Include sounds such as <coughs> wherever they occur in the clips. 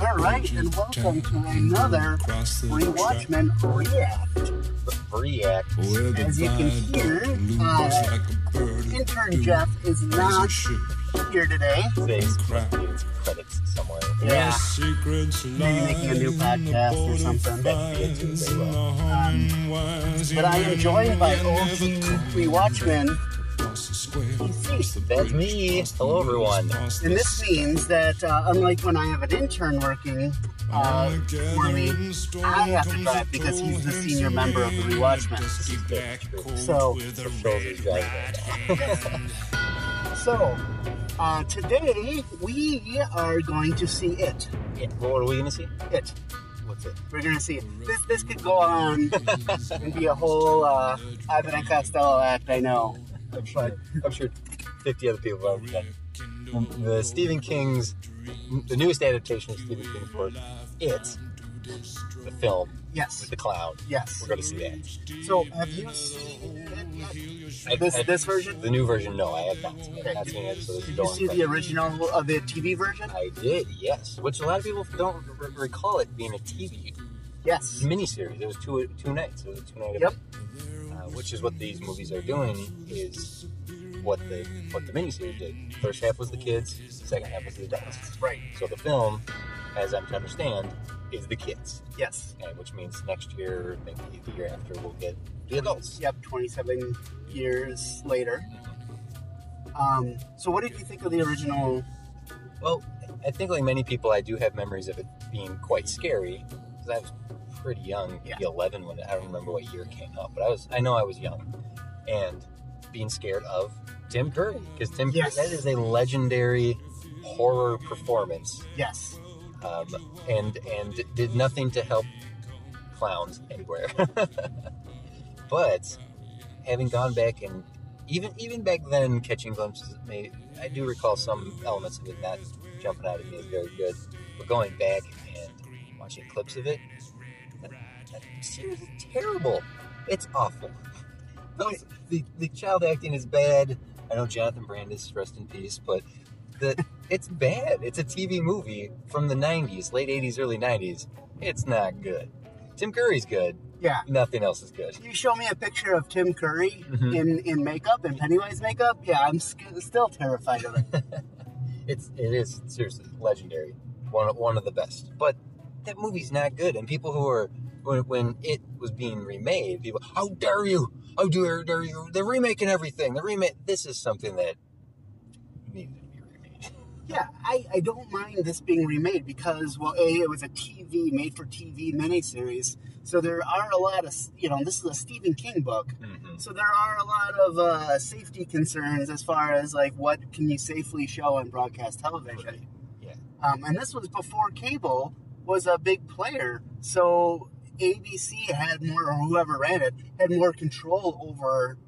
All right, and welcome to another Rewatchmen React. React. As you can hear, uh, intern Jeff is not here today. Today's credits somewhere. Yeah, maybe making a new podcast or something. Um, but I am joined by OG Rewatchmen. That's me. Hello, everyone. And this means that, uh, unlike when I have an intern working uh, for me, I have to drive because he's the senior member of the Rewatchmen. So, Shoulders driving. <laughs> so uh, today we are going to see it. Yeah, What are we gonna see? It. What's it? We're gonna see it. This this could go on <laughs> and be a whole uh, Abbott and Costello act. I know. I'm sure. I'm sure 50 other people have done. The Stephen King's, the newest adaptation of Stephen King's work, It, the film Yes. with the cloud. Yes. We're gonna see that. So have you seen it yet? I- This I- this version? The new version, no, I have not. Okay. not seen it. So Did you see the original of the TV version? I did, yes. Which a lot of people don't r- recall it being a TV Yes. miniseries. It was two two nights. It was a two night Yep. Uh, which is what these movies are doing. Is what the what the miniseries did. First half was the kids. Second half was the adults. Right. So the film, as I'm to understand, is the kids, Yes. and which means next year, maybe the year after, we'll get the adults. Yep. Twenty-seven years later. Um, so what did you think of the original? Well, I think like many people, I do have memories of it being quite scary because I was pretty young, maybe 11 when I don't remember what year it came out, but I was I know I was young, and being scared of Tim Curry because Tim Yes. Curry that is a legendary horror performance, Yes. Um, and and did nothing to help clowns anywhere. <laughs> but having gone back and even even back then catching glimpses me, I do recall some elements of it not jumping out at me as very good. But going back and watching clips of it, that, that series is terrible. It's awful. <laughs> The the child acting is bad. I know Jonathan Brandis, rest in peace, but the it's bad. It's a TV movie from the '90s, late '80s, early '90s. It's not good. Tim Curry's good. Yeah. Nothing else is good. You show me a picture of Tim Curry Mhm. in, in makeup, in Pennywise makeup. Yeah, I'm sc- still terrified of it. <laughs> It's it is seriously legendary, one of, one of the best. But that movie's not good, and people who are when, when it was being remade, people, how dare you? How dare, dare you? They're remaking everything. The remake. This is something that needed to be remade. Yeah, I, I don't mind this being remade because, well, A, it was a TV, made for TV miniseries. So there are a lot of, you know, this is a Stephen King book. Mhm. So there are a lot of uh, safety concerns as far as, like, what can you safely show on broadcast television. Yeah. Um, and this was before cable was a big player. So ABC had more, or whoever ran it, had more control over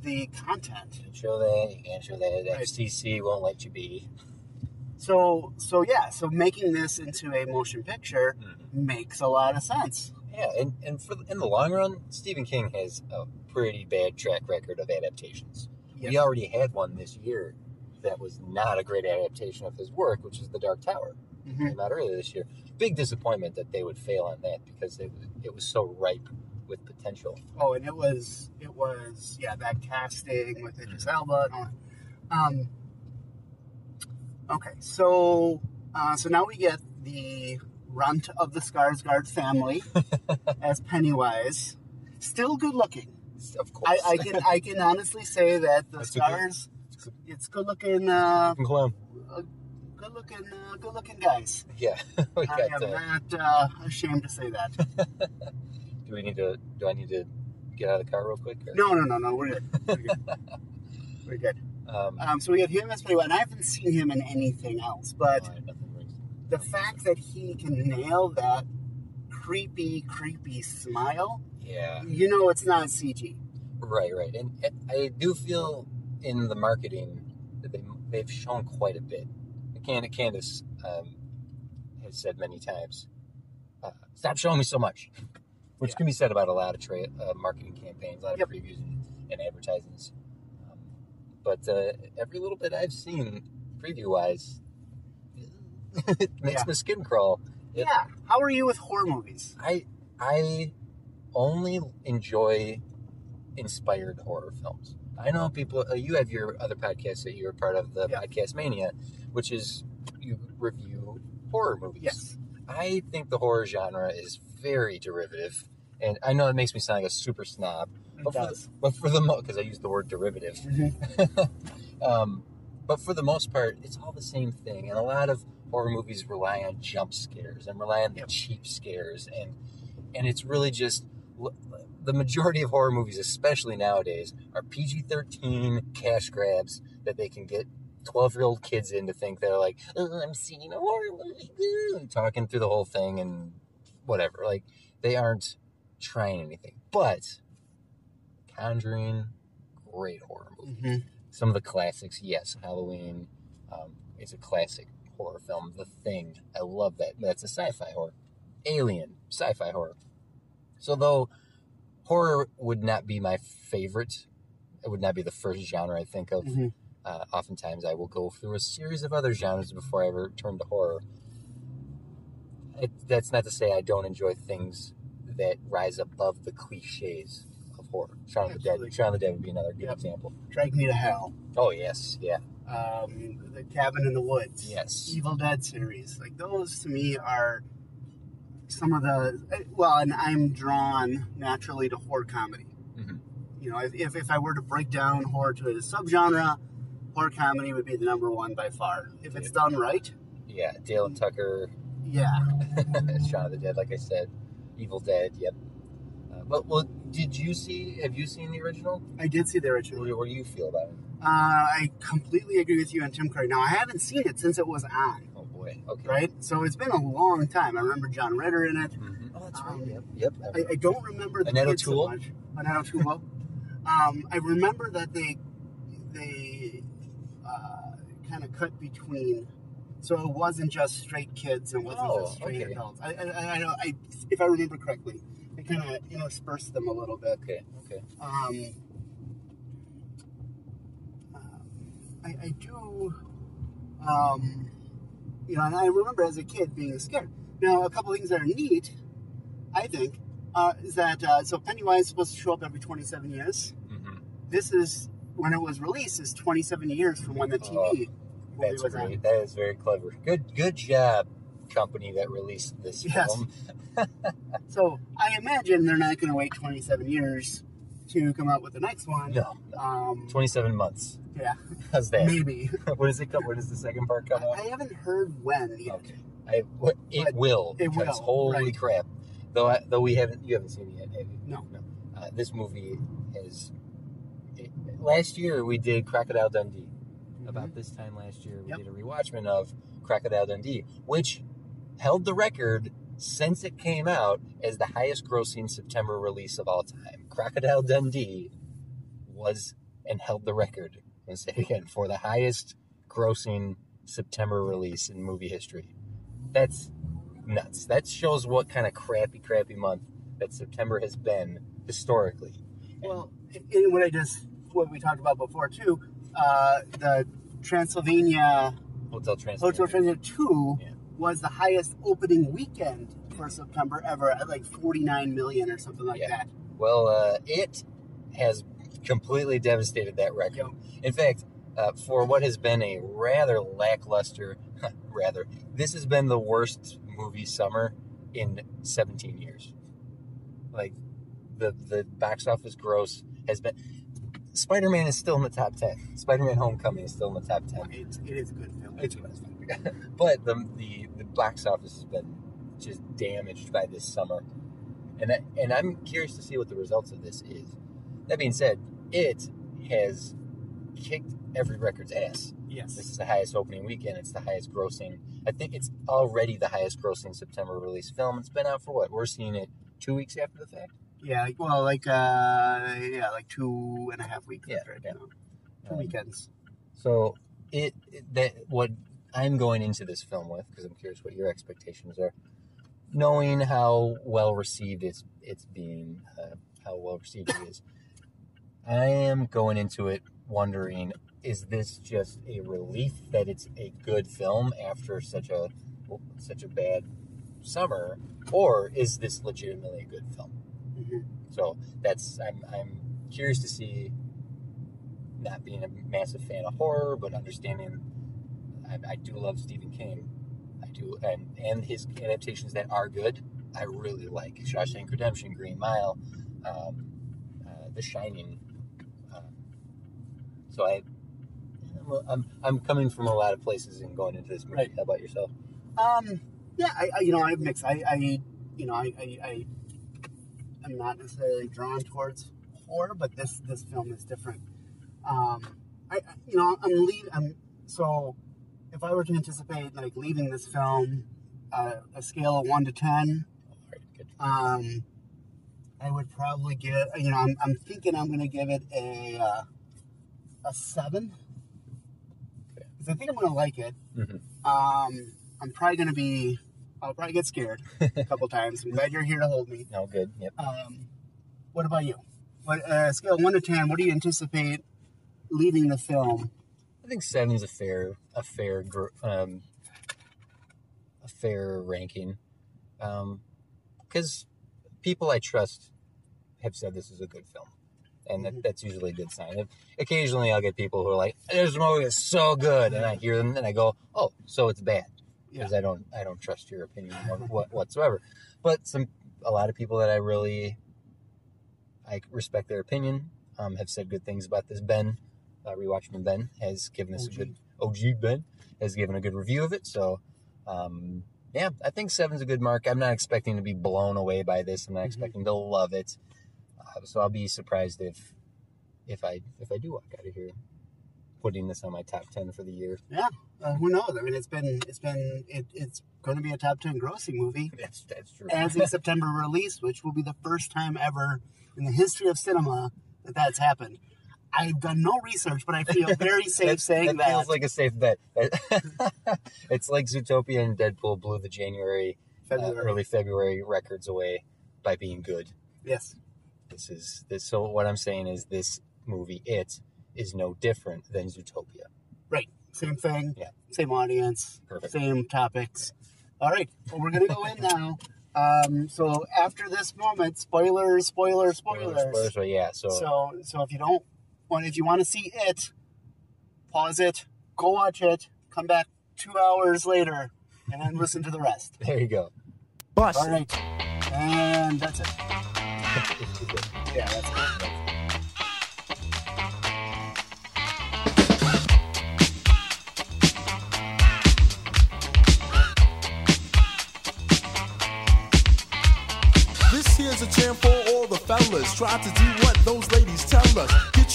the content. Show that. You can't show that. Right. FCC won't let you be. <laughs> So, so yeah, so making this into a motion picture Mhm. makes a lot of sense. Yeah, and and for in the long run, Stephen King has a pretty bad track record of adaptations. We already had one this year that was not a great adaptation of his work, which is The Dark Tower. Mhm. Came out earlier this year. Big disappointment that they would fail on that because it it was so ripe with potential. Oh, and it was it was yeah that casting with Idris Elba and all that. Um, okay, so uh, so now we get the runt of the Skarsgård family <laughs> as Pennywise. Still good looking. Of course, I, I can I can honestly say that the That's stars. It's good looking. Uh, Clown. good looking. Uh, good looking guys. Yeah, <laughs> we I got. am Uh, not uh, ashamed to say that. <laughs> do we need to? Do I need to get out of the car real quick? or- No, no, no, no. We're good. We're good. We're good. Um, Um, so we have him as Pennywise, and I haven't seen him in anything else. But rings. the fact that he can nail that creepy, creepy smile, Yeah. you know, it's not CG. Right, right, and, and I do feel in the marketing that they they've shown quite a bit. Can Candace um, has said many times, uh, "Stop showing me so much." which Yeah. can be said about a lot of tra- uh, marketing campaigns, a lot of Yep. previews and, and advertisements. But uh, every little bit I've seen preview wise, it makes Yeah. my skin crawl. It- Yeah. How are you with horror movies? I I only enjoy inspired horror films. I know people. Uh, you have your other podcast that you're part of, the Yeah. Podcast Mania, which is you review horror movies. Yes. I think the horror genre is very derivative, and I know it makes me sound like a super snob, but for, the, but for the because I used the word derivative. Mhm. <laughs> um, but for the most part, it's all the same thing, and a lot of horror movies rely on jump scares and rely on the cheap scares, and and it's really just the majority of horror movies, especially nowadays, are PG thirteen cash grabs that they can get. 12 year old kids in to think they're like, oh, I'm seeing a horror movie, talking through the whole thing and whatever. Like, they aren't trying anything. But Conjuring, great horror movie. Mhm. Some of the classics, yes, Halloween um, is a classic horror film. The Thing, I love that. That's a sci-fi horror. Alien, sci-fi horror. So though horror would not be my favorite, it would not be the first genre I think of. Mhm. Uh, oftentimes, I will go through a series of other genres before I ever turn to horror. It, that's not to say I don't enjoy things that rise above the cliches horror. Shaun of the Dead. Shaun of the Dead would be another good Yep. example. Drag Me to Hell. Oh yes, yeah, Um, the Cabin in the Woods. yes. Evil Dead series. Like those to me are some of the well, and I'm drawn naturally to horror comedy. Mhm. You know, if, if if I were to break down horror to a subgenre, horror comedy would be the number one by far. If it's done right, Yeah, Dale and Tucker, yeah. <laughs> Shaun of the Dead, like I said, Evil Dead. Yep. But well, did you see? Have you seen the original? I did see the original. do- what do you feel about it? Uh, I completely agree with you on Tim Curry. Now I haven't seen it since it was on, Oh boy. Okay. right? So it's been a long time. I remember John Ritter in it. Mhm. Oh, that's Um, right. Yep. Yep. I, I don't remember the Annette kids so much. Annette O'Toole. um, I remember that they they uh, kind of cut between, so it wasn't just straight kids and it wasn't Oh, just straight okay. adults. I, I, I, I, don't- I, if I remember correctly, kind of interspersed them a little bit. okay. Okay. Um, I, I do, um, you know, and I remember as a kid being scared. Now, a couple things that are neat, I think, uh, is that uh, so Pennywise is supposed to show up every 27 years. hmm This is when it was released is 27 years from when the TV Oh, That's was on. great. That is very clever. Good. Good job, company that released this Yes. film. <laughs> So I imagine they're not going to wait 27 years to come out with the next one. No. Um, Twenty-seven months. yeah, How's that? maybe. <laughs> when does it come? When does the second part come out? I haven't heard when yet. Okay. I, what, it But will. it because will, Holy right. crap! Though, I, though we haven't, you haven't seen it yet, have you? No. No. Uh, this movie is. It, last year we did Crocodile Dundee. About this time last year, we Yep. did a rewatchment of Crocodile Dundee, which held the record since it came out as the highest-grossing September release of all time. Crocodile Dundee was and held the record. I'm say it again for the highest grossing September release in movie history. That's nuts. That shows what kind of crappy, crappy month that September has been historically. Well, in what I just what we talked about before too, uh, the Transylvania Hotel Transylvania. Hotel Transylvania Two Yeah. Was the highest opening weekend for September ever at like 49 million or something like Yeah. that. Well, uh, it has completely devastated that record. Yep. In fact, uh, for what has been a rather lackluster, <laughs> rather, this has been the worst movie summer in 17 years. Like, the the box office gross has been. Spider Man is still in the top 10. Spider Man Homecoming is still in the top 10. It's, it is a good film. It's <laughs> but the, the the box office has been just damaged by this summer, and I, and I'm curious to see what the results of this is. That being said, it has kicked every record's ass. Yes, this is the highest opening weekend. It's the highest grossing. I think it's already the highest grossing September release film. It's been out for what? We're seeing it two weeks after the fact. Yeah. like- Well, like uh, yeah, like two and a half weeks. Yeah, after it yeah. Two Um, weekends. So it, it that what I'm going into this film with because I'm curious what your expectations are. knowing how well received it's it's being, uh, how well received it is, I am going into it wondering: Is this just a relief that it's a good film after such a such a bad summer, or is this legitimately a good film? Mhm. So that's I'm I'm curious to see. Not being a massive fan of horror, but understanding, I, I do love Stephen King. I do, and and his adaptations that are good, I really like. Shawshank Redemption, Green Mile, um, uh, The Shining. Uh, so I, I'm, I'm I'm coming from a lot of places and going into this movie. Right. How about yourself? Um, yeah, I, I you know I mixed. I, I you know I, I, I am not necessarily drawn towards horror, but this this film is different. Um, I I- you know I'm leave I'm so if I were to anticipate like leaving this film uh, a scale of one to ten, All right, good. um, I would probably give you know I'm, I'm thinking I'm gonna give it a uh, a seven Okay. because I think I'm gonna like it. Mhm. Um, I'm probably gonna be I'll probably get scared a couple <laughs> times. I'm glad you're here to hold me. No, good. Yep. Um, what about you? What uh, scale of one to ten? What do you anticipate leaving the film? I think seven's a fair a fair um, a fair ranking, because people I trust have said this is a good film, and that, Mhm. that's usually a good sign. If, occasionally, I'll get people who are like, "This movie is so good," and I hear them, and I go, "Oh, so it's bad," because I don't I don't trust your opinion what, what, whatsoever. But some a lot of people that I really I respect their opinion um, have said good things about this. Ben, uh, rewatchman Ben, has given us a good OG Ben has given a good review of it. So, um, yeah, I think seven's a good mark. I'm not expecting to be blown away by this. I'm not Mhm. expecting to love it. Uh, so I'll be surprised if if I if I do walk out of here putting this on my top ten for the year. Uh, who knows? I mean, it's been it's been it, it's going to be a top ten grossing movie <laughs> That's that's true. as a September release, which will be the first time ever in the history of cinema that that's happened. I've done no research, but I feel <laughs> very safe saying that that. feels like a safe bet. <laughs> it's like Zootopia and Deadpool blew the January, uh, early February records away by being good. Yes. This is this. So what I'm saying is this movie, it is no different than Zootopia. Right. Same thing. Yeah. Same audience. Perfect. Same topics. All right. Well, we're gonna go in now. Um, so after this moment, spoilers, spoilers, spoilers. Spoilers, but yeah. So, So, so if you don't want, if you want to see it, pause it, go watch it, come back two hours later, and then listen to the rest. there you go. Bust. All right. And that's it. <laughs> Yeah, that's it. This here's a jam for all the fellas. Try to do what those ladies tell us.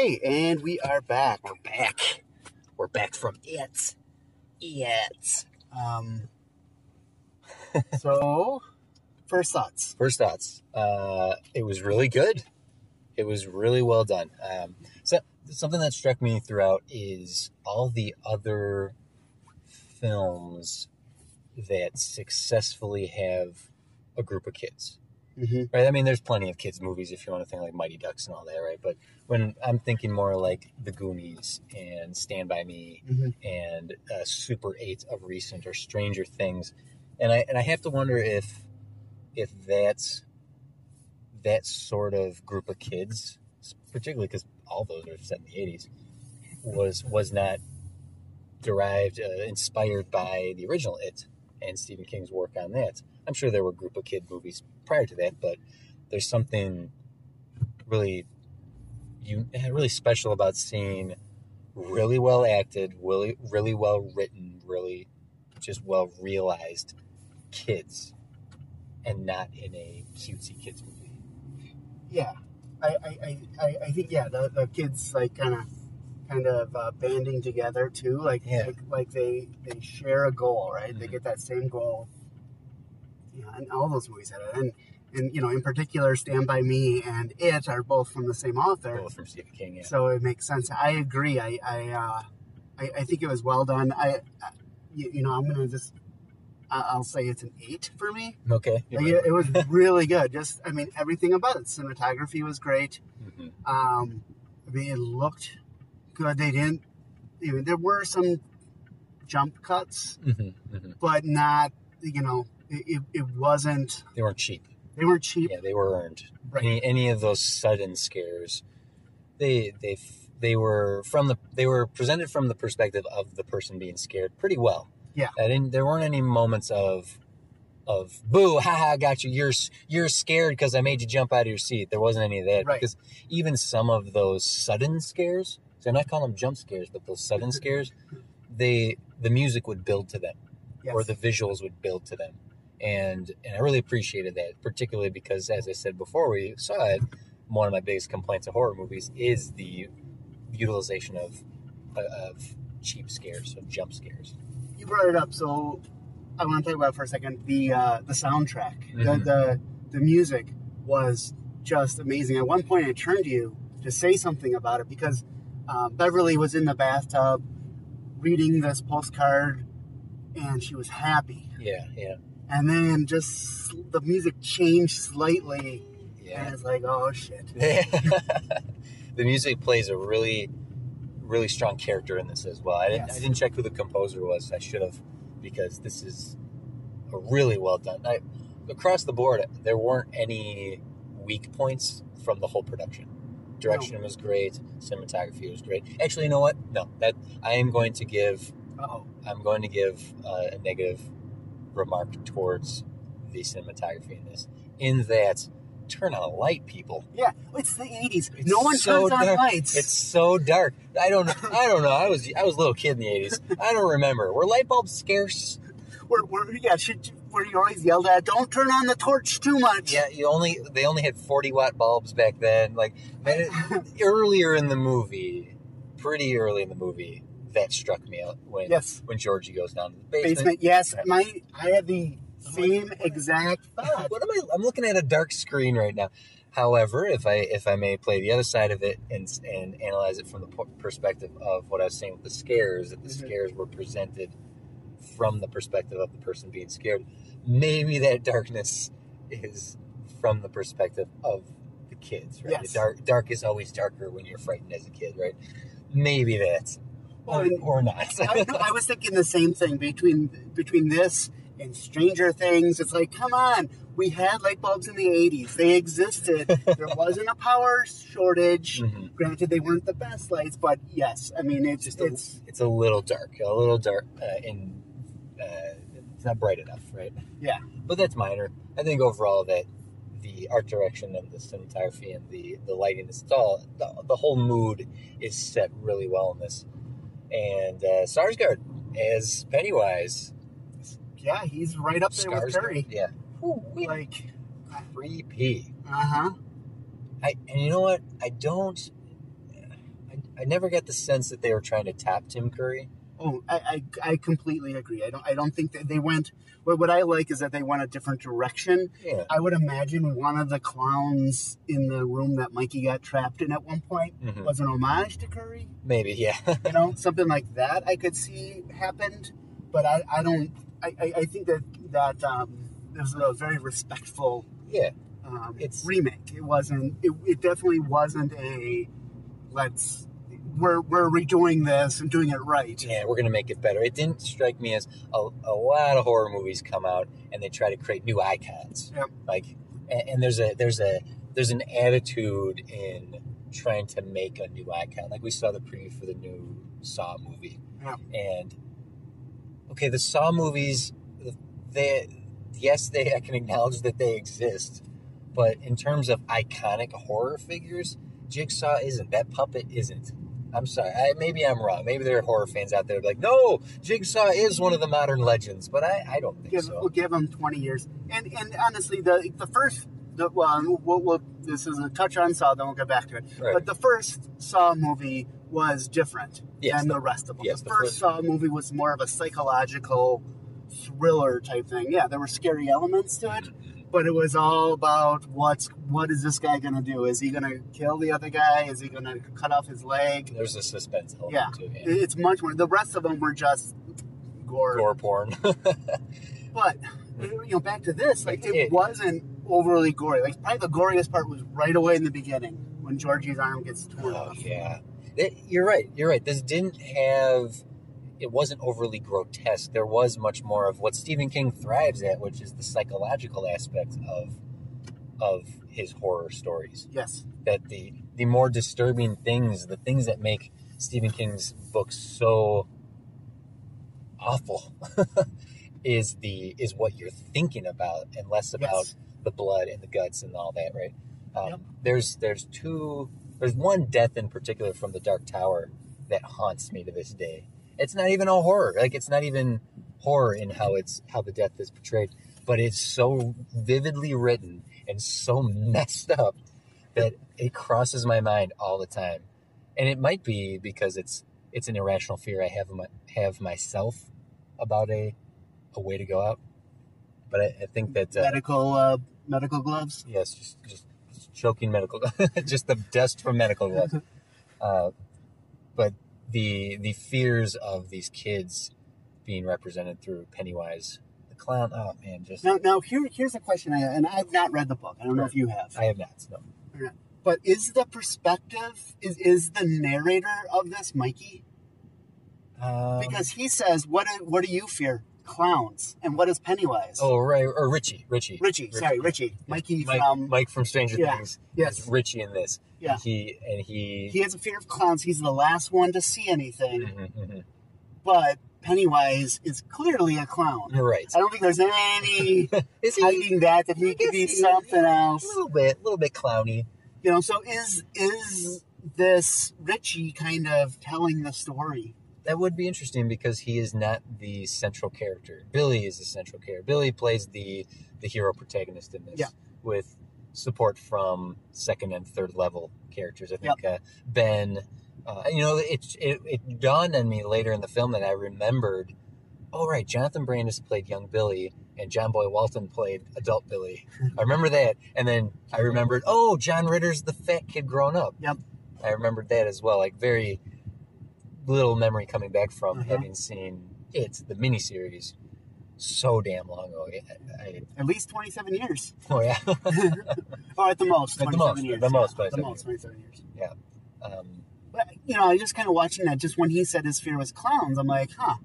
Okay, and we are back. We're back. We're back from it. It. Um, so, first thoughts. First thoughts. Uh, it was really good. It was really well done. Um, so something that struck me throughout is all the other films that successfully have a group of kids. Mm-hmm. Right? I mean, there's plenty of kids' movies if you want to think like Mighty Ducks and all that, right? But when I'm thinking more like The Goonies and Stand By Me Mhm. and uh, Super 8 of recent or Stranger Things, and I and I have to wonder if if that's that sort of group of kids, particularly because all those are set in the 80s, was was not derived, uh, inspired by the original It, and Stephen King's work on that. I'm sure there were group of kid movies prior to that, but there's something really you really special about seeing really well acted, really really well written, really just well realized kids and not in a cutesy kids movie. Yeah, I, I, I, I- think yeah the, the kids like kind of kind of uh, banding together too like, Yeah. like like they they share a goal right they Mhm. get that same goal yeah and all those movies had it and and you know in particular Stand by Me and It are both from the same author Both from Stephen King, yeah. so it makes sense I agree I I uh, I, I think it was well done I, I you, you know I'm gonna just I'll say it's an eight for me Okay. like, it, it was really good just I mean everything about it cinematography was great Mhm. um, I mean, it looked good. They didn't. There were some jump cuts, Mhm. Mhm. but not. You know, it, it, wasn't. They weren't cheap. They weren't cheap. Yeah, they were earned. Right. Any any of those sudden scares, they they they were from the they were presented from the perspective of the person being scared pretty well. Yeah. I didn't. There weren't any moments of of boo, haha, I got you. You're you're scared because I made you jump out of your seat. There wasn't any of that Right. because even some of those sudden scares. So I'm not calling them jump scares, but those sudden <laughs> scares, they the music would build to them Yes. or the visuals would build to them. And and I really appreciated that, particularly because as I said before we saw it, one of my biggest complaints of horror movies is the utilization of of cheap scares, of jump scares. you brought it up, so I want to talk about it for a second. The uh, the soundtrack, Mhm. the, the the music was just amazing. At one point, I turned to you to say something about it because uh, Beverly was in the bathtub reading this postcard, and she was happy. Yeah, yeah, and then just the music changed slightly and yeah. it's like oh shit <laughs> the music plays a really, really strong character in this as well. I didn't, Yes. I didn't check who the composer was. I should have, because this is a really well done. I, across the board, there weren't any weak points from the whole production. Direction was great. Cinematography was great. Actually, you know what? No, that I am going to give. oh I'm going to give uh, a negative remark towards the cinematography in this. In that, turn on a light, people. yeah it's the 80s no one so turns on dark. lights It's so dark. I don't know. I don't know. I was I was a little kid in the eighties. I don't remember. Were light bulbs scarce? we're, we're, yeah should, where you always yelled at don't turn on the torch too much Yeah, you only they only had forty watt bulbs back then. Like <laughs> earlier in the movie, pretty early in the movie, that struck me out when yes when Georgie goes down to the basement. basement yes my i had the same exact thought What am I? I'm looking at a dark screen right now. However, if I if I may play the other side of it and and analyze it from the perspective of what I was saying with the scares, that the Mhm. scares were presented from the perspective of the person being scared. Maybe that darkness is from the perspective of the kids, right? Yes. The dark dark is always darker when you're frightened as a kid, right? Maybe that's or, or not. I, no, I was thinking the same thing between between this and Stranger Things. It's like, come on, we had light bulbs in the '80s; they existed. there wasn't a power shortage. <laughs> Mhm. Granted, they weren't the best lights, but yes, I mean it's Just a, it's it's a little dark, a little dark, uh, in uh, it's not bright enough, right? Yeah. But that's minor. I think overall that the art direction and the cinematography and the the lighting, it's all the, the whole mood is set really well in this. And uh, Skarsgård as Pennywise, yeah, he's right up there with Curry. yeah, Like, creepy. uh huh. I and you know what? I don't. I, I never got the sense that they were trying to tap Tim Curry. Oh, I, I I completely agree. I don't I don't think that they went. What what I like is that they went a different direction. Yeah. I would imagine one of the clowns in the room that Mikey got trapped in at one point Mhm. was an homage to Curry. Maybe, yeah. <laughs> You know, something like that I could see happened, but I, I don't. I, I, I think that that um, it was a very respectful yeah. um, It's- remake. It wasn't. It, it definitely wasn't a let's. We're, we're redoing this and doing it right. yeah, we're gonna make it better. It didn't strike me as a, a lot of horror movies come out and they try to create new icons. Yep. Like, and, and there's a there's a there's an attitude in trying to make a new icon. Like we saw the preview for the new Saw movie, Yeah. and okay, the Saw movies, they, yes, they. I can acknowledge that they exist, but in terms of iconic horror figures, Jigsaw isn't. That puppet isn't. I'm sorry. I, maybe I'm wrong. Maybe there are horror fans out there like, no, Jigsaw is one of the modern legends, but I, I don't think give, so. We'll give him 20 years. And and honestly, the the first, the, well, we'll, we'll, this is a touch on Saw, then we'll get back to it. Right. But the first Saw movie was different Yes, than the, the- rest of them. yes, the the first first- Saw movie was more of a psychological thriller type thing. Yeah, there were scary elements to it. But it was all about what's what is this guy gonna do? Is he gonna kill the other guy? Is he gonna cut off his leg? There's a suspense element Yeah, to it. it's much more. The rest of them were just gore. Gore porn. <laughs> But you know, back to this, like it, It- wasn't overly gory. Like probably the goriest part was right away in the beginning when Georgie's arm gets torn oh off. yeah, It- you're right. You're right. This didn't have. It wasn't overly grotesque. There was much more of what Stephen King thrives at, which is the psychological aspect of of his horror stories. Yes, that the the more disturbing things, the things that make Stephen King's books so awful, <laughs> is the is what you're thinking about, and less about yes, the blood and the guts and all that, right? Um, Yep. There's there's two there's one death in particular from the Dark Tower that haunts me to this day. It's not even a horror, like it's not even horror in how it's how the death is portrayed, but it's so vividly written and so <laughs> messed up that it crosses my mind all the time. And it might be because it's it's an irrational fear I have my, have myself about a a way to go out. But I, I think that uh, medical uh, medical gloves. Yes, just just choking medical, gloves. <laughs> just the dust from medical gloves. <laughs> uh, but the the fears of these kids being represented through Pennywise, the clown. Oh man, just Now, now here, here's a question, I, and I've not read the book. I don't know if you have. I have not. No. But is the perspective is is the narrator of this Mikey? Um, Because he says, "What do, what do you fear? Clowns." And what is Pennywise? oh right, or Richie, Richie, Richie. Sorry, Richie. Mikey Mike, from Mike from Stranger Yeah, Things. yes. is Richie in this. Yeah. He and he. he has a fear of clowns. He's the last one to see anything. Mhm, mhm. But Pennywise is clearly a clown. You're right. I don't think there's any <laughs> Is he hiding that that he could be he- something else. a little bit, a little bit clowny? You know, so is is this Richie kind of telling the story? That would be interesting because he is not the central character. Billy is the central character. Billy plays the the hero protagonist in this, Yeah. with support from second and third level characters. I think uh, Ben. Uh, you know, it, it it dawned on me later in the film that I remembered. Oh right, Jonathan Brandis played young Billy, and John Boy Walton played adult Billy. <laughs> I remember that, and then I remembered. Oh, John Ritter's the fat kid grown up. Yep. I remembered that as well. Like very little memory coming back from Mhm. having seen it, the miniseries, so damn long ago. I, I, At least twenty seven years, oh yeah. <laughs> or at the most At the most, years. the most, yeah, the 27 most twenty seven years. um, But you know, I just kind of watching that. Just when he said his fear was clowns, I'm like, huh.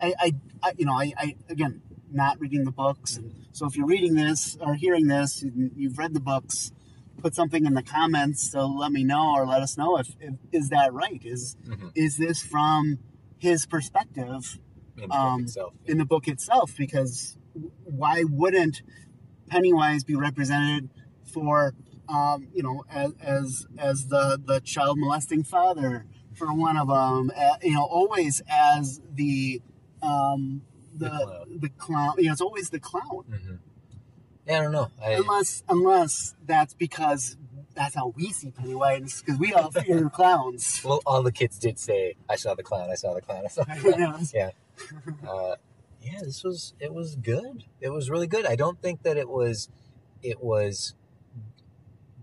I, I, I you know, I, I again, not reading the books, and so if you're reading this or hearing this, and you've read the books, put something in the comments to let me know or let us know if, if is that right? Is mhm, is this from his perspective in the Um, book itself. in the book itself? Because why wouldn't Pennywise be represented for um, you know as as as the the child molesting father for one of them? Uh, you know, always as the um, the The clown. the clown. You know, it's always the clown. hmm Yeah, I don't know. I, Unless unless that's because that's how we see Pennywise because we all fear clowns. <laughs> well, all the kids did say, "I saw the clown. I saw the clown. I saw the clown." Yeah. yeah. Uh, yeah, this was it was good. It was really good. I don't think that it was it was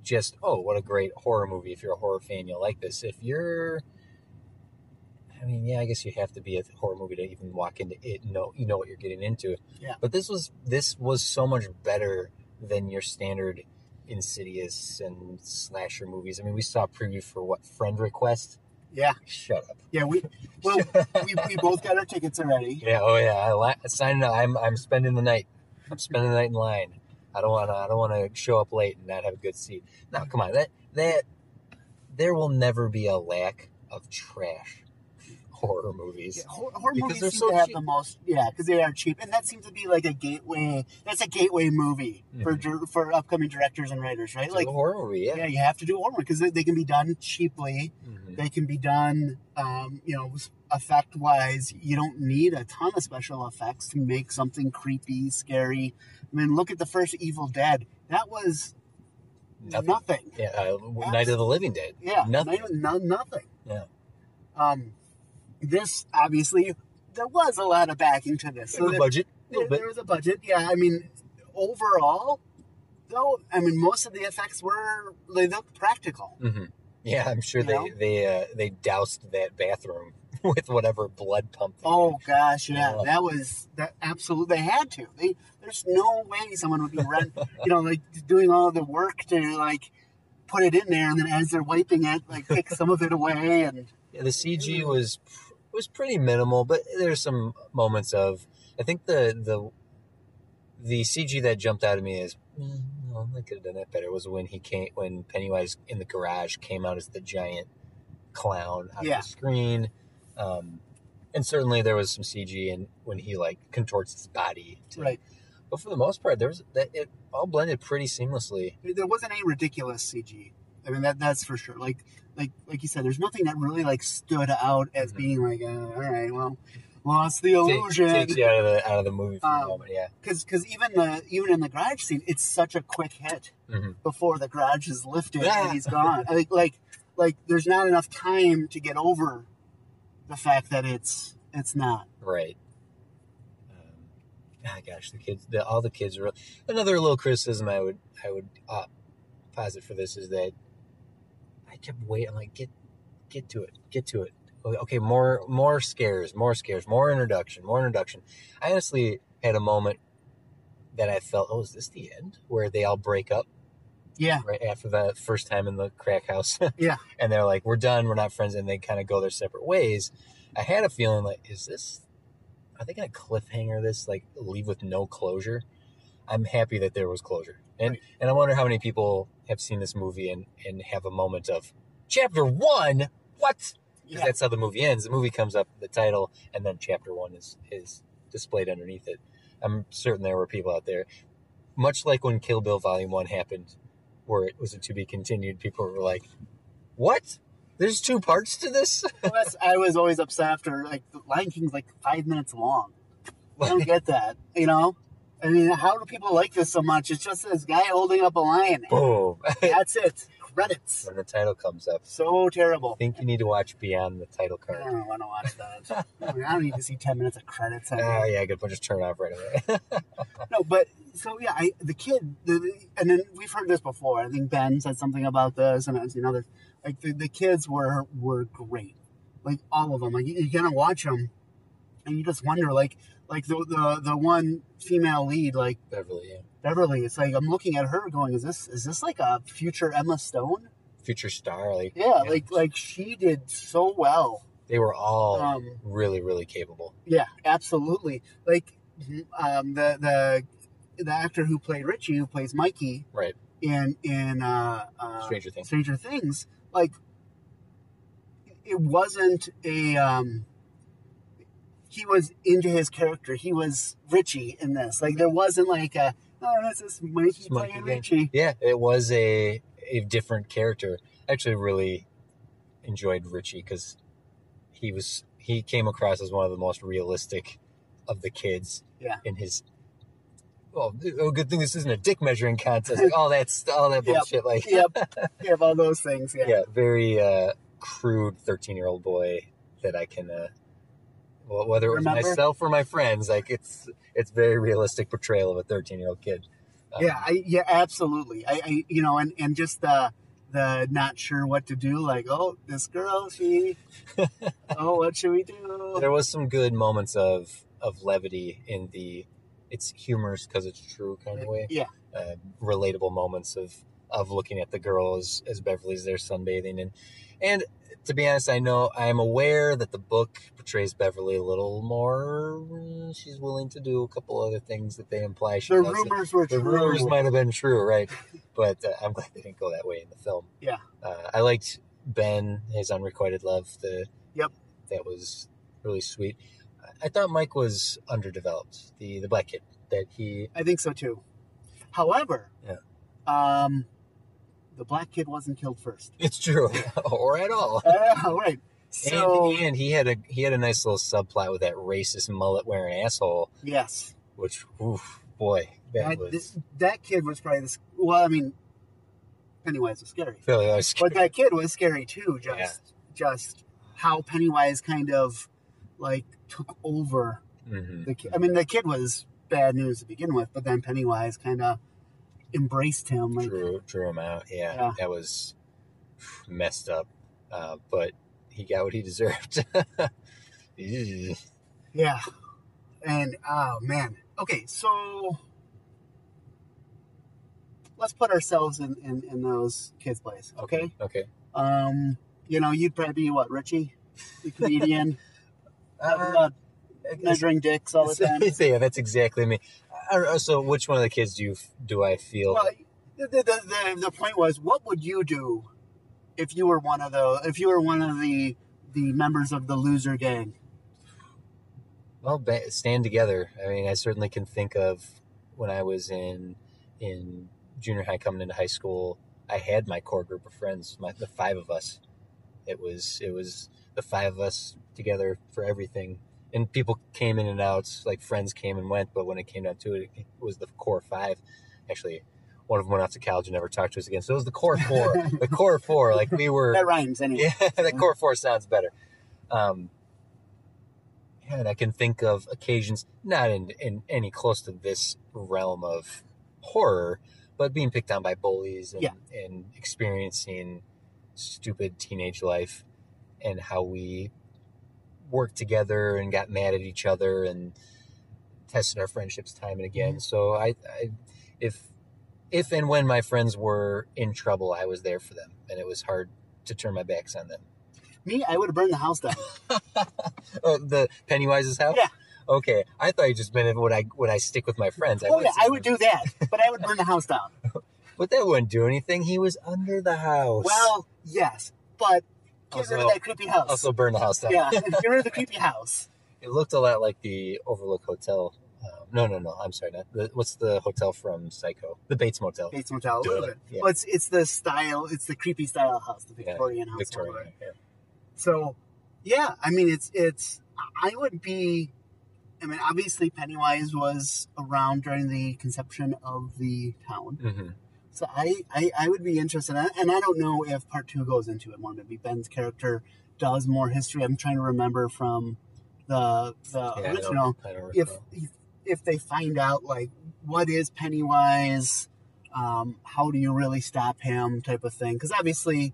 just oh what a great horror movie. If you're a horror fan, you'll like this. If you're I mean, yeah, I guess you have to be a horror movie to even walk into it. and Know you know what you're getting into. Yeah. But this was this was so much better than your standard Insidious and slasher movies. I mean, we saw a preview for what Friend Request. Yeah, Shut up. yeah. We well, <laughs> we, we both got our tickets already. Yeah, oh yeah. I li- signed up. I'm I'm spending the night. I'm spending the night in line. I don't want to. I don't want to show up late and not have a good seat. Now, come on. That that there will never be a lack of trash horror movies. Yeah, horror, horror Because movies seem so to have cheap. the most, yeah, because they are cheap, and that seems to be like a gateway. That's a gateway movie for for upcoming directors and writers, right? It's Like, a horror movie, yeah. yeah, you have to do horror because they, they can be done cheaply. Mhm. They can be done, um, you know, effect wise. You don't need a ton of special effects to make something creepy, scary. I mean, look at the first Evil Dead. That was Nothing. nothing. Yeah, uh, Night of the Living Dead. Yeah, nothing. No, nothing. Yeah. Um, this obviously there was a lot of backing to this. So the there- budget, there, there was a budget. Yeah, I mean, overall, though, I mean, most of the effects were they looked practical. hmm Yeah, I'm sure You they know? they uh, they doused that bathroom <laughs> with whatever blood pump. Oh had. gosh, yeah, Yeah. that was that. Absolutely, they had to. They, there's no way someone would be rent, <laughs> you know, like doing all the work to like put it in there, and then as they're wiping it, like take some of it away, and Yeah, the CG was was pretty minimal, but there's some moments of. I think the the the CG that jumped out at me is. "Mm, Well, I could have done that better. Was when he came when Pennywise in the garage came out as the giant clown on Yeah. the screen, um, and certainly there was some CG and when he like contorts his body. To, right. But for the most part, there was that it all blended pretty seamlessly. there wasn't any ridiculous CG. I mean that that's for sure. Like like like you said, there's nothing that really like stood out as Mhm. being like, uh, all right, well, lost the Take- illusion. takes you out of the out of the movie for a Um, moment. Yeah. Because because even the even in the garage scene, it's such a quick hit hmm before the garage is lifted Yeah. and he's gone. Like like like there's not enough time to get over the fact that it's it's not. Right. Um, ah, gosh, the kids, the, all the kids are. Another little criticism I would I would uh, posit for this is that kept waiting. I'm like, get get to it, get to it. Okay, more more scares, more scares, more introduction, more introduction. I honestly had a moment that I felt, oh, is this the end? Where they all break up Yeah. right after the first time in the crack house. <laughs> Yeah. and they're like, we're done, we're not friends, and they kind of go their separate ways. I had a feeling like, is this, are they going to cliffhanger this, like leave with no closure? I'm happy that there was closure. And, Right. and I wonder how many people have seen this movie and, and have a moment of, chapter one? What? Yeah. that's how the movie ends. The movie comes up, the title, and then chapter one is, is displayed underneath it. I'm certain there were people out there, much like when Kill Bill Volume 1 happened, where it was a to be continued, people were like, what? There's two parts to this? <laughs> Well, I was always upset after like the Lion King's like five minutes long. I don't get that. You know. I mean, how do people like this so much? It's just this guy holding up a lion. Boom. <laughs> That's it. Credits. when the title comes up, So terrible. I think you need to watch beyond the title card. I don't want to watch that. <laughs> I, mean, I don't need to see ten minutes of credits. Oh, I Oh, mean. yeah, good. We'll just turn it off right away. <laughs> No, but so yeah, I, the kid, the, the- and then we've heard this before. I think Ben said something about this, and I've seen others. Like the, the kids were were great, like all of them. Like you, you kind of watch them, and you just wonder, like like the the the one female lead, like Beverly, yeah. Beverly. It's like I'm looking at her, going, is this is this like a future Emma Stone? Future star. Like, Yeah, like like she did so well. they were all Um, really, really capable. Yeah, absolutely. Like um, the the the actor who played Richie, who plays Mikey Right. in in uh, uh, Stranger Things. Stranger Things, like it wasn't a. Um, he was into his character. He was Richie in this. Like there wasn't like a oh, this is Mikey It's playing. Richie. Yeah, it was a a different character. I actually really enjoyed Richie because he was he came across as one of the most realistic of the kids. Yeah. In his well, oh, good thing this isn't a dick measuring contest. Like, all that's all that <laughs> Yep. bullshit. Like, Yep, <laughs> have all those things. Yeah, yeah, very uh, crude thirteen year old boy that I can. Uh, well, whether it was Remember? myself or my friends, like it's it's very realistic portrayal of a thirteen year old kid. Um, yeah, I, yeah, absolutely. I, I, you know, and and just the the not sure what to do. Like, oh, this girl, she, <laughs> oh, what should we do? there was some good moments of of levity in the it's humorous because it's true kind of way Yeah, uh, relatable moments of of looking at the girls as, as beverly's there sunbathing and and to be honest i know i am aware that the book portrays beverly a little more she's willing to do a couple other things that they imply she the does. rumors were the true. rumors might have been true right <laughs> but uh, i'm glad they didn't go that way in the film Yeah. uh, i liked ben his unrequited love the Yep. that was really sweet. I- I thought Mike was underdeveloped. The the black kid that he I think so too. However, Yeah. um, the black kid wasn't killed first. it's true <laughs> or at all. <laughs> Uh, right. So and, and he had a he had a nice little subplot with that racist mullet wearing asshole, yes, which oof, boy, that, that, was this, that kid was probably the. Well, I mean, Pennywise was scary, scary. but that kid was scary too. Just, Yeah. just how Pennywise kind of like took over Mhm. the kid. I mean, the kid was bad news to begin with, but then Pennywise kind of embraced him. Like, drew drew him out. Yeah, Yeah. that was messed up, uh, but he got what he <laughs> deserved. Yeah. And oh man. Okay, so let's put ourselves in, in, in those kids' place. Okay. okay. Um, you know, you'd probably be what, Richie? The comedian, <laughs> Uh, measuring dicks all the <laughs> time. yeah, that's exactly me. So, which one of the kids do you do I feel? Well, the, the, the, the point was, what would you do if you were one of the if you were one of the the members of the loser gang? Well, ba- stand together. I mean, I certainly can think of when I was in in junior high, coming into high school. I had my core group of friends, my, the five of us. It was it was the five of us together for everything, and people came in and out. Like friends came and went, but when it came down to it, it was the core five. Actually, one of them went off to college and never talked to us again. So it was the core four. <laughs> the core four, like we were. That rhymes anyway. <laughs> Yeah, the core four sounds better. Um, yeah, and I can think of occasions, not in, in any close to this realm of horror, but being picked on by bullies and, Yeah. and experiencing stupid teenage life and how we worked together and got mad at each other and tested our friendships time and again. Mm-hmm. So I, I if if and when my friends were in trouble, I was there for them, and it was hard to turn my backs on them. Me, I would have burned the house down. <laughs> Oh, the Pennywise's house. Yeah. Okay, I thought you just meant would I would I stick with my friends? Oh yeah, I would do that, but I would burn the house down. <laughs> But that wouldn't do anything. He was under the house. Well, yes, but get rid of Also- that creepy house. also burn the house down. yeah, get rid of the creepy <laughs> house. It looked a lot like the Overlook Hotel. Um, no, no, no. I'm sorry. Not the, what's the hotel from Psycho? The Bates Motel. Bates Motel, a little bit. yeah. Well, it's it's the style, it's the creepy style house, the Yeah, Victorian house. Victorian. Yeah. So, yeah, I mean, it's it's. I would be. I mean, obviously, Pennywise was around during the conception of the town, hmm so I I, I would be interested, in, and I don't know if part two goes into it more. Maybe Ben's character does more history. I'm trying to remember from the the Yeah, I don't- original. I don't if if they find out like what is Pennywise, um, how do you really stop him, type of thing. Because obviously,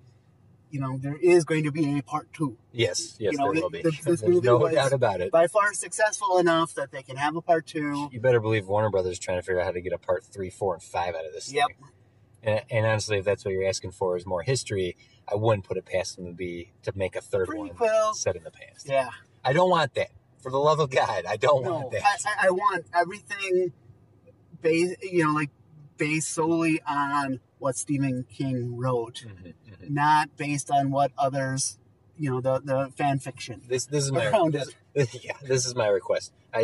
you know there is going to be a part two. Yes, yes, you know, there will be. this- this There's movie no was- doubt about it. By far successful enough that they can have a part two. You better believe Warner Brothers is trying to figure out how to get a part three, four, and five out of this. Yep. thing. And, and honestly, if that's what you're asking for is more history, I wouldn't put it past them to be to make a third one set in the past. Yeah. I don't want that. For the love of God, I don't No, want that. I, I, want everything based, you know, like based solely on what Stephen King wrote, Mhm, mhm. not based on what others, you know, the the fan fiction. This this is my Around this, <laughs> yeah. This is my request. I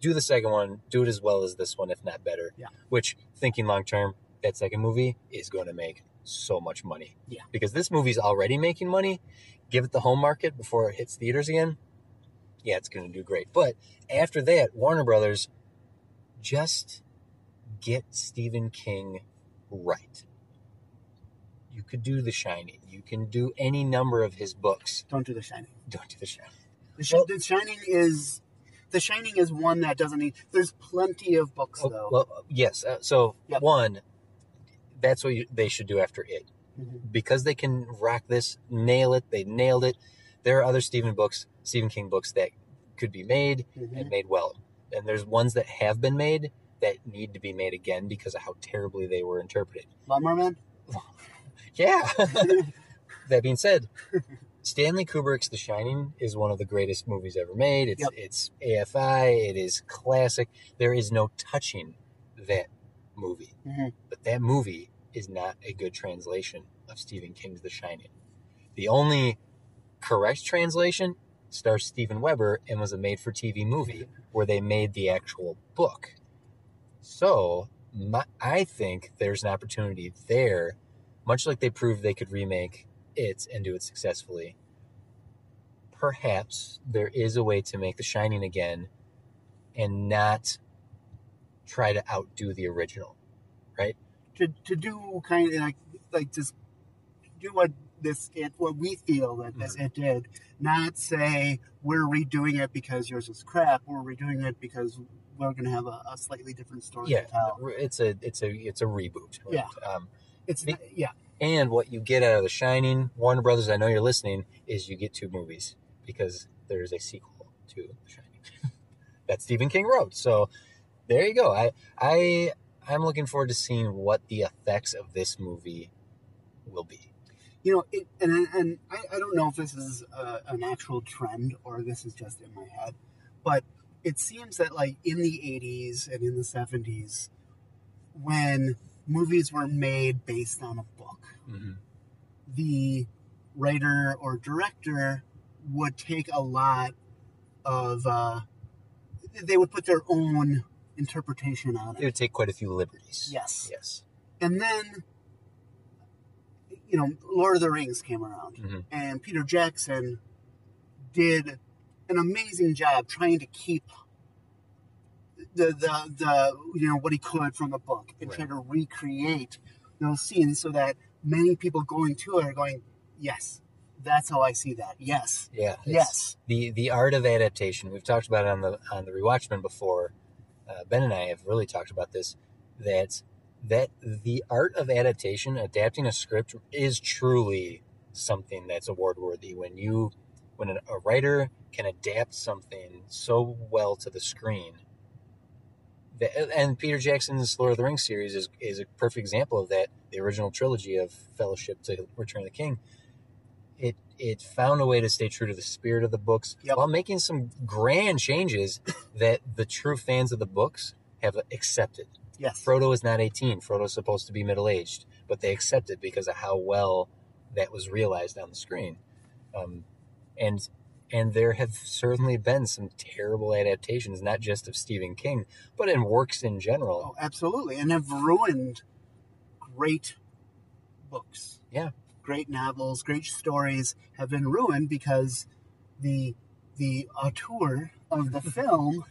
do the second one, do it as well as this one, if not better. Yeah. Which thinking long term, that second movie is going to make so much money. Yeah. Because this movie's already making money. Give it the home market before it hits theaters again. Yeah, it's going to do great. But after that, Warner Brothers just get Stephen King right. You could do The Shining. You can do any number of his books. Don't do The Shining. Don't do The Shining. The, Sh- Well- the Shining is the Shining is one that doesn't need. There's plenty of books Oh, though. well, yes. Uh, so Yep. one, that's what you, they should do after it Mhm. because they can rock this, nail it. They nailed it. There are other Stephen books, Stephen King books that could be made Mhm. and made well, and there's ones that have been made that need to be made again because of how terribly they were interpreted. Lawnmower Man. <laughs> Yeah. <laughs> that being said, Stanley Kubrick's The Shining is one of the greatest movies ever made. It's Yep. it's AFI. It is classic. There is no touching that movie. Mhm. But that movie is not a good translation of Stephen King's The Shining. The only correct translation stars Steven Weber and was a made-for-TV movie where they made the actual book. So my, I think there's an opportunity there, much like they proved they could remake it and do it successfully. Perhaps there is a way to make The Shining again and not try to outdo the original, right? To, to do kind of like like just do what this it what we feel that this it did, not say we're redoing it because yours was crap. We're redoing it because we're going to have a, a slightly different story Yeah, to tell. it's a it's a it's a reboot. right? Yeah. Um, It's yeah, And what you get out of The Shining, Warner Brothers, I know you're listening, is you get two movies because there is a sequel to The Shining <laughs> that Stephen King wrote. So there you go. I I I'm looking forward to seeing what the effects of this movie will be. you know, it, and and I, I don't know if this is a, an actual trend or this is just in my head, but it seems that like in the '80s and in the '70s, when movies were made based on a book, Mm-hmm. the writer or director would take a lot of uh, they would put their own interpretation on It it would take quite a few liberties. Yes. Yes. and then you know lord of the rings came around Mhm. and peter jackson did an amazing job trying to keep the the, the you know what he could from the book and try to recreate those scenes so that many people going to it are going yes that's how i see that yes Yeah. yes the the art of adaptation. We've talked about it on the on the Rewatchmen before. Uh, ben and I have really talked about this. That that the art of adaptation, adapting a script, is truly something that's award worthy. When you when an, a writer can adapt something so well to the screen. That, and Peter Jackson's Lord of the Rings series is, is a perfect example of that. The original trilogy of Fellowship to Return of the King it it found a way to stay true to the spirit of the books Yep. while making some grand changes <coughs> that the true fans of the books have accepted. yes Frodo is not 18. Frodo's supposed to be middle aged, but they accept it because of how well that was realized on the screen. Um, and and there have certainly been some terrible adaptations, not just of Stephen King, but in works in general. oh absolutely and have ruined great books Yeah. Great novels, great stories have been ruined because the the auteur of the <laughs> film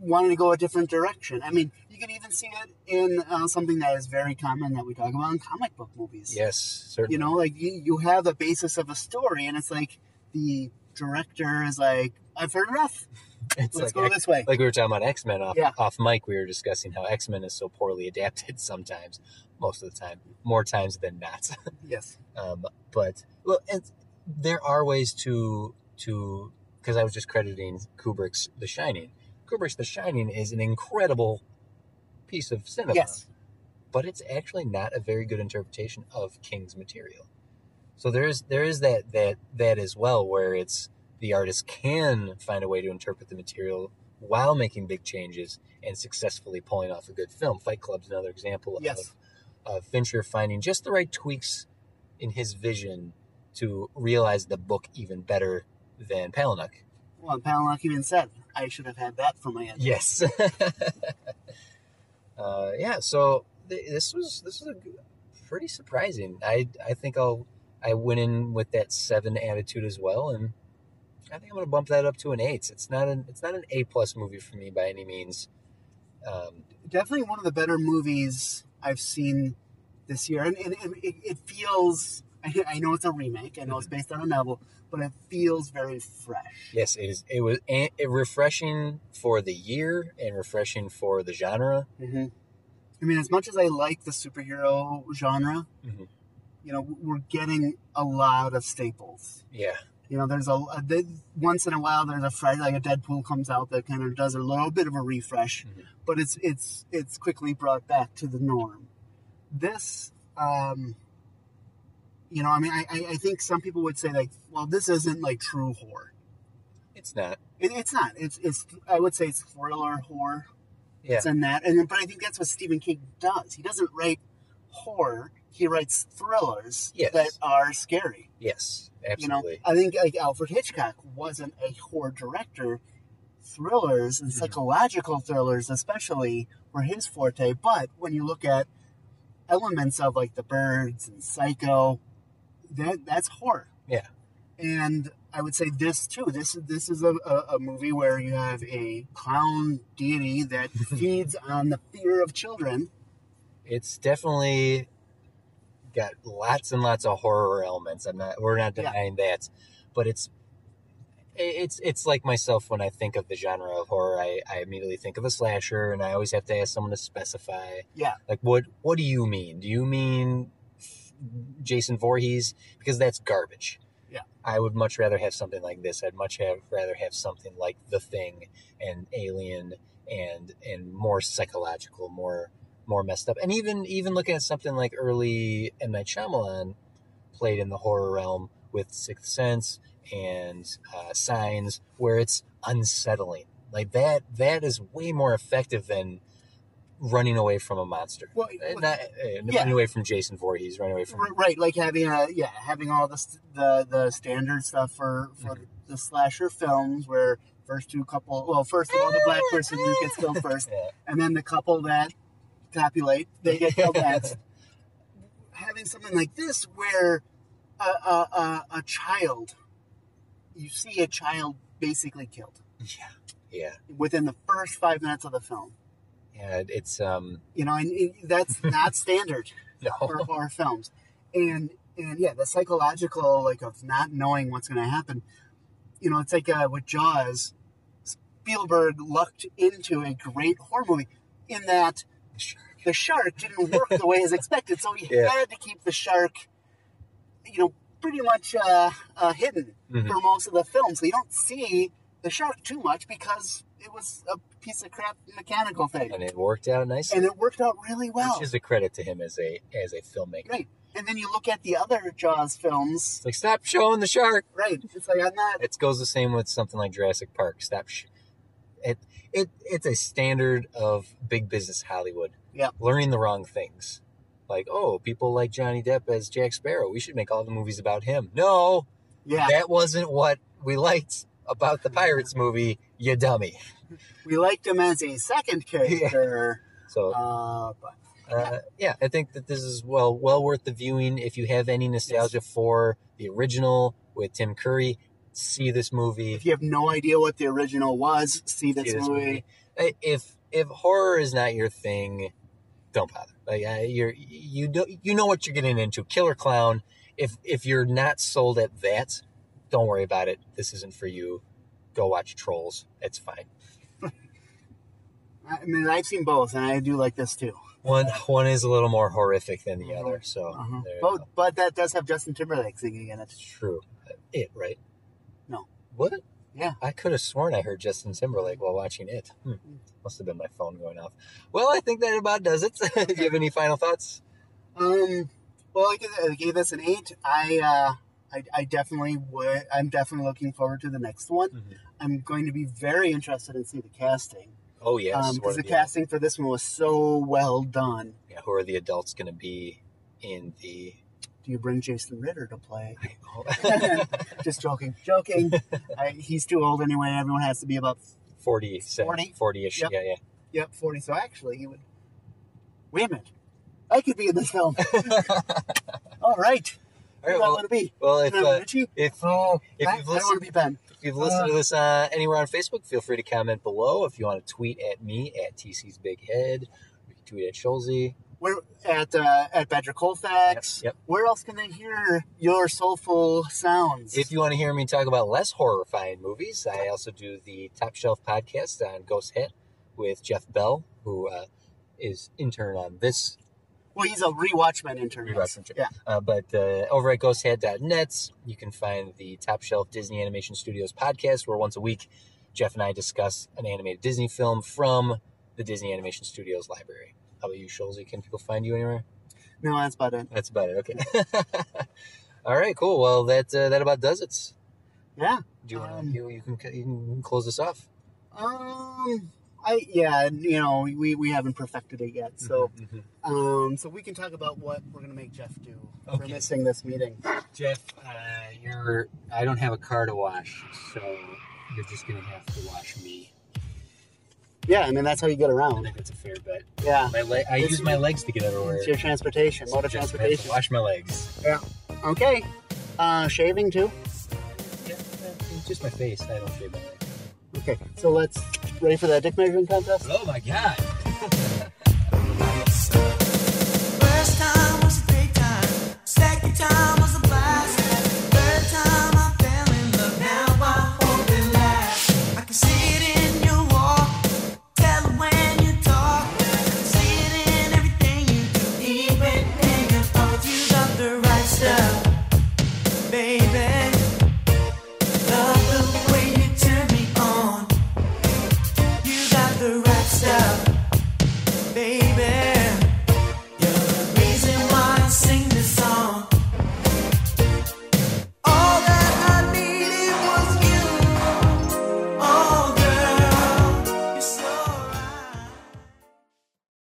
wanted to go a different direction. I mean, you can even see it in uh, something that is very common that we talk about in comic book movies. Yes, certainly. You know, like you, you have a basis of a story, and it's like the director is like, "I've heard enough. <laughs> it's Let's like go X- this way." like we were talking about X Men off Yeah. off mic. We were discussing how X Men is so poorly adapted <laughs> sometimes, most of the time, more times than not. <laughs> yes. um, but well, and there are ways to to because I was just crediting Kubrick's The Shining. Kubrick's The Shining is an incredible piece of cinema, Yes. but it's actually not a very good interpretation of King's material. So there is there is that that that as well, where it's the artist can find a way to interpret the material while making big changes and successfully pulling off a good film. Fight Club's another example Yes. of, of Fincher finding just the right tweaks in his vision to realize the book even better than Palahniuk. Well, Palahniuk even said, "I should have had that for my end." Yes. <laughs> uh, yeah. So th- this was this was a g- pretty surprising. I I think I'll I went in with that seven attitude as well, and I think I'm gonna bump that up to an eight. It's not an it's not an A plus movie for me by any means. Um, definitely one of the better movies I've seen this year, and, and it, it feels. I, I know it's a remake. I know it's based on a novel, but it feels very fresh. yes, it is. It was a- it refreshing for the year and refreshing for the genre. hmm I mean, as much as I like the superhero genre, Mhm. you know, we're getting a lot of staples. Yeah. You know, there's a, a there- once in a while there's a fresh like a Deadpool comes out that kind of does a little bit of a refresh, Mhm. But it's it's it's quickly brought back to the norm. This, um, you know, I mean, I I think some people would say like, well, this isn't like true horror. It's not. It, it's not. It's it's I would say it's thriller horror. Yeah. It's in that, and but I think that's what Stephen King does. He doesn't write horror. he writes thrillers Yes. that are scary. Yes, absolutely. You know. I think like Alfred Hitchcock wasn't a horror director. Thrillers and Mhm. psychological thrillers, especially, were his forte. But when you look at elements of like The Birds and Psycho, that that's horror. Yeah. And I would say this too. This this is a, a, a movie where you have a clown deity that <laughs> feeds on the fear of children. it's definitely got lots and lots of horror elements. I'm not we're not Yeah. denying that, but it's it's it's like myself when I think of the genre of horror, I, I immediately think of a slasher, and I always have to ask someone to specify. Yeah. Like what what do you mean? Do you mean Jason Voorhees? Because that's garbage. Yeah. I would much rather have something like this. I'd much have rather have something like The Thing and Alien and and more psychological, more more messed up. And even even looking at something like early M Night Shyamalan played in the horror realm with Sixth Sense and uh, Signs, where it's unsettling. Like that that is way more effective than running away from a monster. Well, Uh, Not, uh, yeah. running away from Jason Voorhees, running away from right like having a yeah having all the the the standard stuff for for Mhm. the slasher films where first two couple well first of all the black person who gets killed first <laughs> Yeah. and then the couple that copulate they get killed <laughs> next having something like this where a, a, a, a child you see a child basically killed yeah, yeah, within the first five minutes of the film yeah. It's um you know and it, that's <laughs> not standard <laughs> no, for horror films. And and yeah, the psychological like of not knowing what's going to happen. You know, it's like uh, with Jaws. Spielberg lucked into a great horror movie in that Sure. the shark didn't work the way as expected, so he <laughs> Yeah. had to keep the shark, you know, pretty much uh, uh, hidden Mhm. for most of the film. So you don't see the shark too much because it was a piece of crap mechanical thing, and it worked out nicely. and it worked out really well. Which is a credit to him as a as a filmmaker. Right. And then you look at the other Jaws films, It's like stop showing the shark. right? It's like I'm not. It goes the same with something like Jurassic Park. Stop. Sh- it it it's a standard of big business Hollywood. Yeah. Learning the wrong things, like oh, people like Johnny Depp as Jack Sparrow. We should make all the movies about him. No, Yeah, that wasn't what we liked about the Pirates movie. You dummy. we liked him as a second character, <laughs> So uh, but uh, yeah, I think that this is well well worth the viewing. If you have any nostalgia for the original with Tim Curry, see this movie. if you have no idea what the original was, see this, See this movie. Uh, If if horror is not your thing, don't bother. Like uh, you're you do you know what you're getting into. Killer Clown. If if you're not sold at that, don't worry about it. This isn't for you. Go watch Trolls. It's fine. I mean, I've seen both, and I do like this too. One one is a little more horrific than the other. So Uh-huh. But but that does have Justin Timberlake singing in it. True. It right? No. What? Yeah. I could have sworn I heard Justin Timberlake while watching it. Hmm. Must have been my phone going off. Well, I think that about does it. <laughs> Do you have any final thoughts? Um, well, I gave, I gave this an eight. I uh, I, I definitely would. I'm definitely looking forward to the next one. Mhm. I'm going to be very interested in see the casting. Oh yes. Um, because are the casting for this one was so well done. yeah, who are the adults going to be in the? Do you bring Jason Ritter to play? Oh, <laughs> Just joking, joking. <laughs> I, he's too old anyway. Everyone has to be about 40, 40? 40 ish. Yep. Yeah, yeah. yep forty. So actually, he would. Wait a minute, I could be in this film. <laughs> All right, All right. who do I Well, want to be? well if uh, if Oh, if you've I want to listened be Ben. if you've listened to this uh, anywhere on Facebook, feel free to comment below. If you want to tweet at me at TC's Big Head, you can tweet at Schulze. We're at uh, at Badger Colfax. Yep, yep. Where else can they hear your soulful sounds? If you want to hear me talk about less horrifying movies, I also do the Top Shelf podcast on Ghost Hit with Jeff Bell, who uh, is intern on this well, he's a Rewatchmen intern. Rewatch intern. Yeah. Uh, but uh, over at ghosthead.net, you can find the Top Shelf Disney Animation Studios podcast, where once a week, Jeff and I discuss an animated Disney film from the Disney Animation Studios library. How about you, Schulze? Can people find you anywhere? No, that's about it. That's about it. Okay. <laughs> All right, cool. Well, that uh, that about does it. Yeah. Do you, wanna, Um, you you can you can close this off? Um. I yeah, you know, we, we haven't perfected it yet. So Mhm. um, so we can talk about what we're gonna make Jeff do for Okay. missing this meeting. Jeff, uh, you're. I don't have a car to wash, so you're just gonna have to wash me. Yeah, I mean that's how you get around. I around. think that's a fair bet. Yeah. My le- I It's- use my legs to get everywhere. It's your transportation, mode of Just have to transportation. Wash my legs. Yeah. Okay. Uh, shaving too? Yeah, it's just my face. I don't shave my legs. Okay. So let's ready for that dick measuring contest? Oh my god! <laughs> First time was a great time. Second time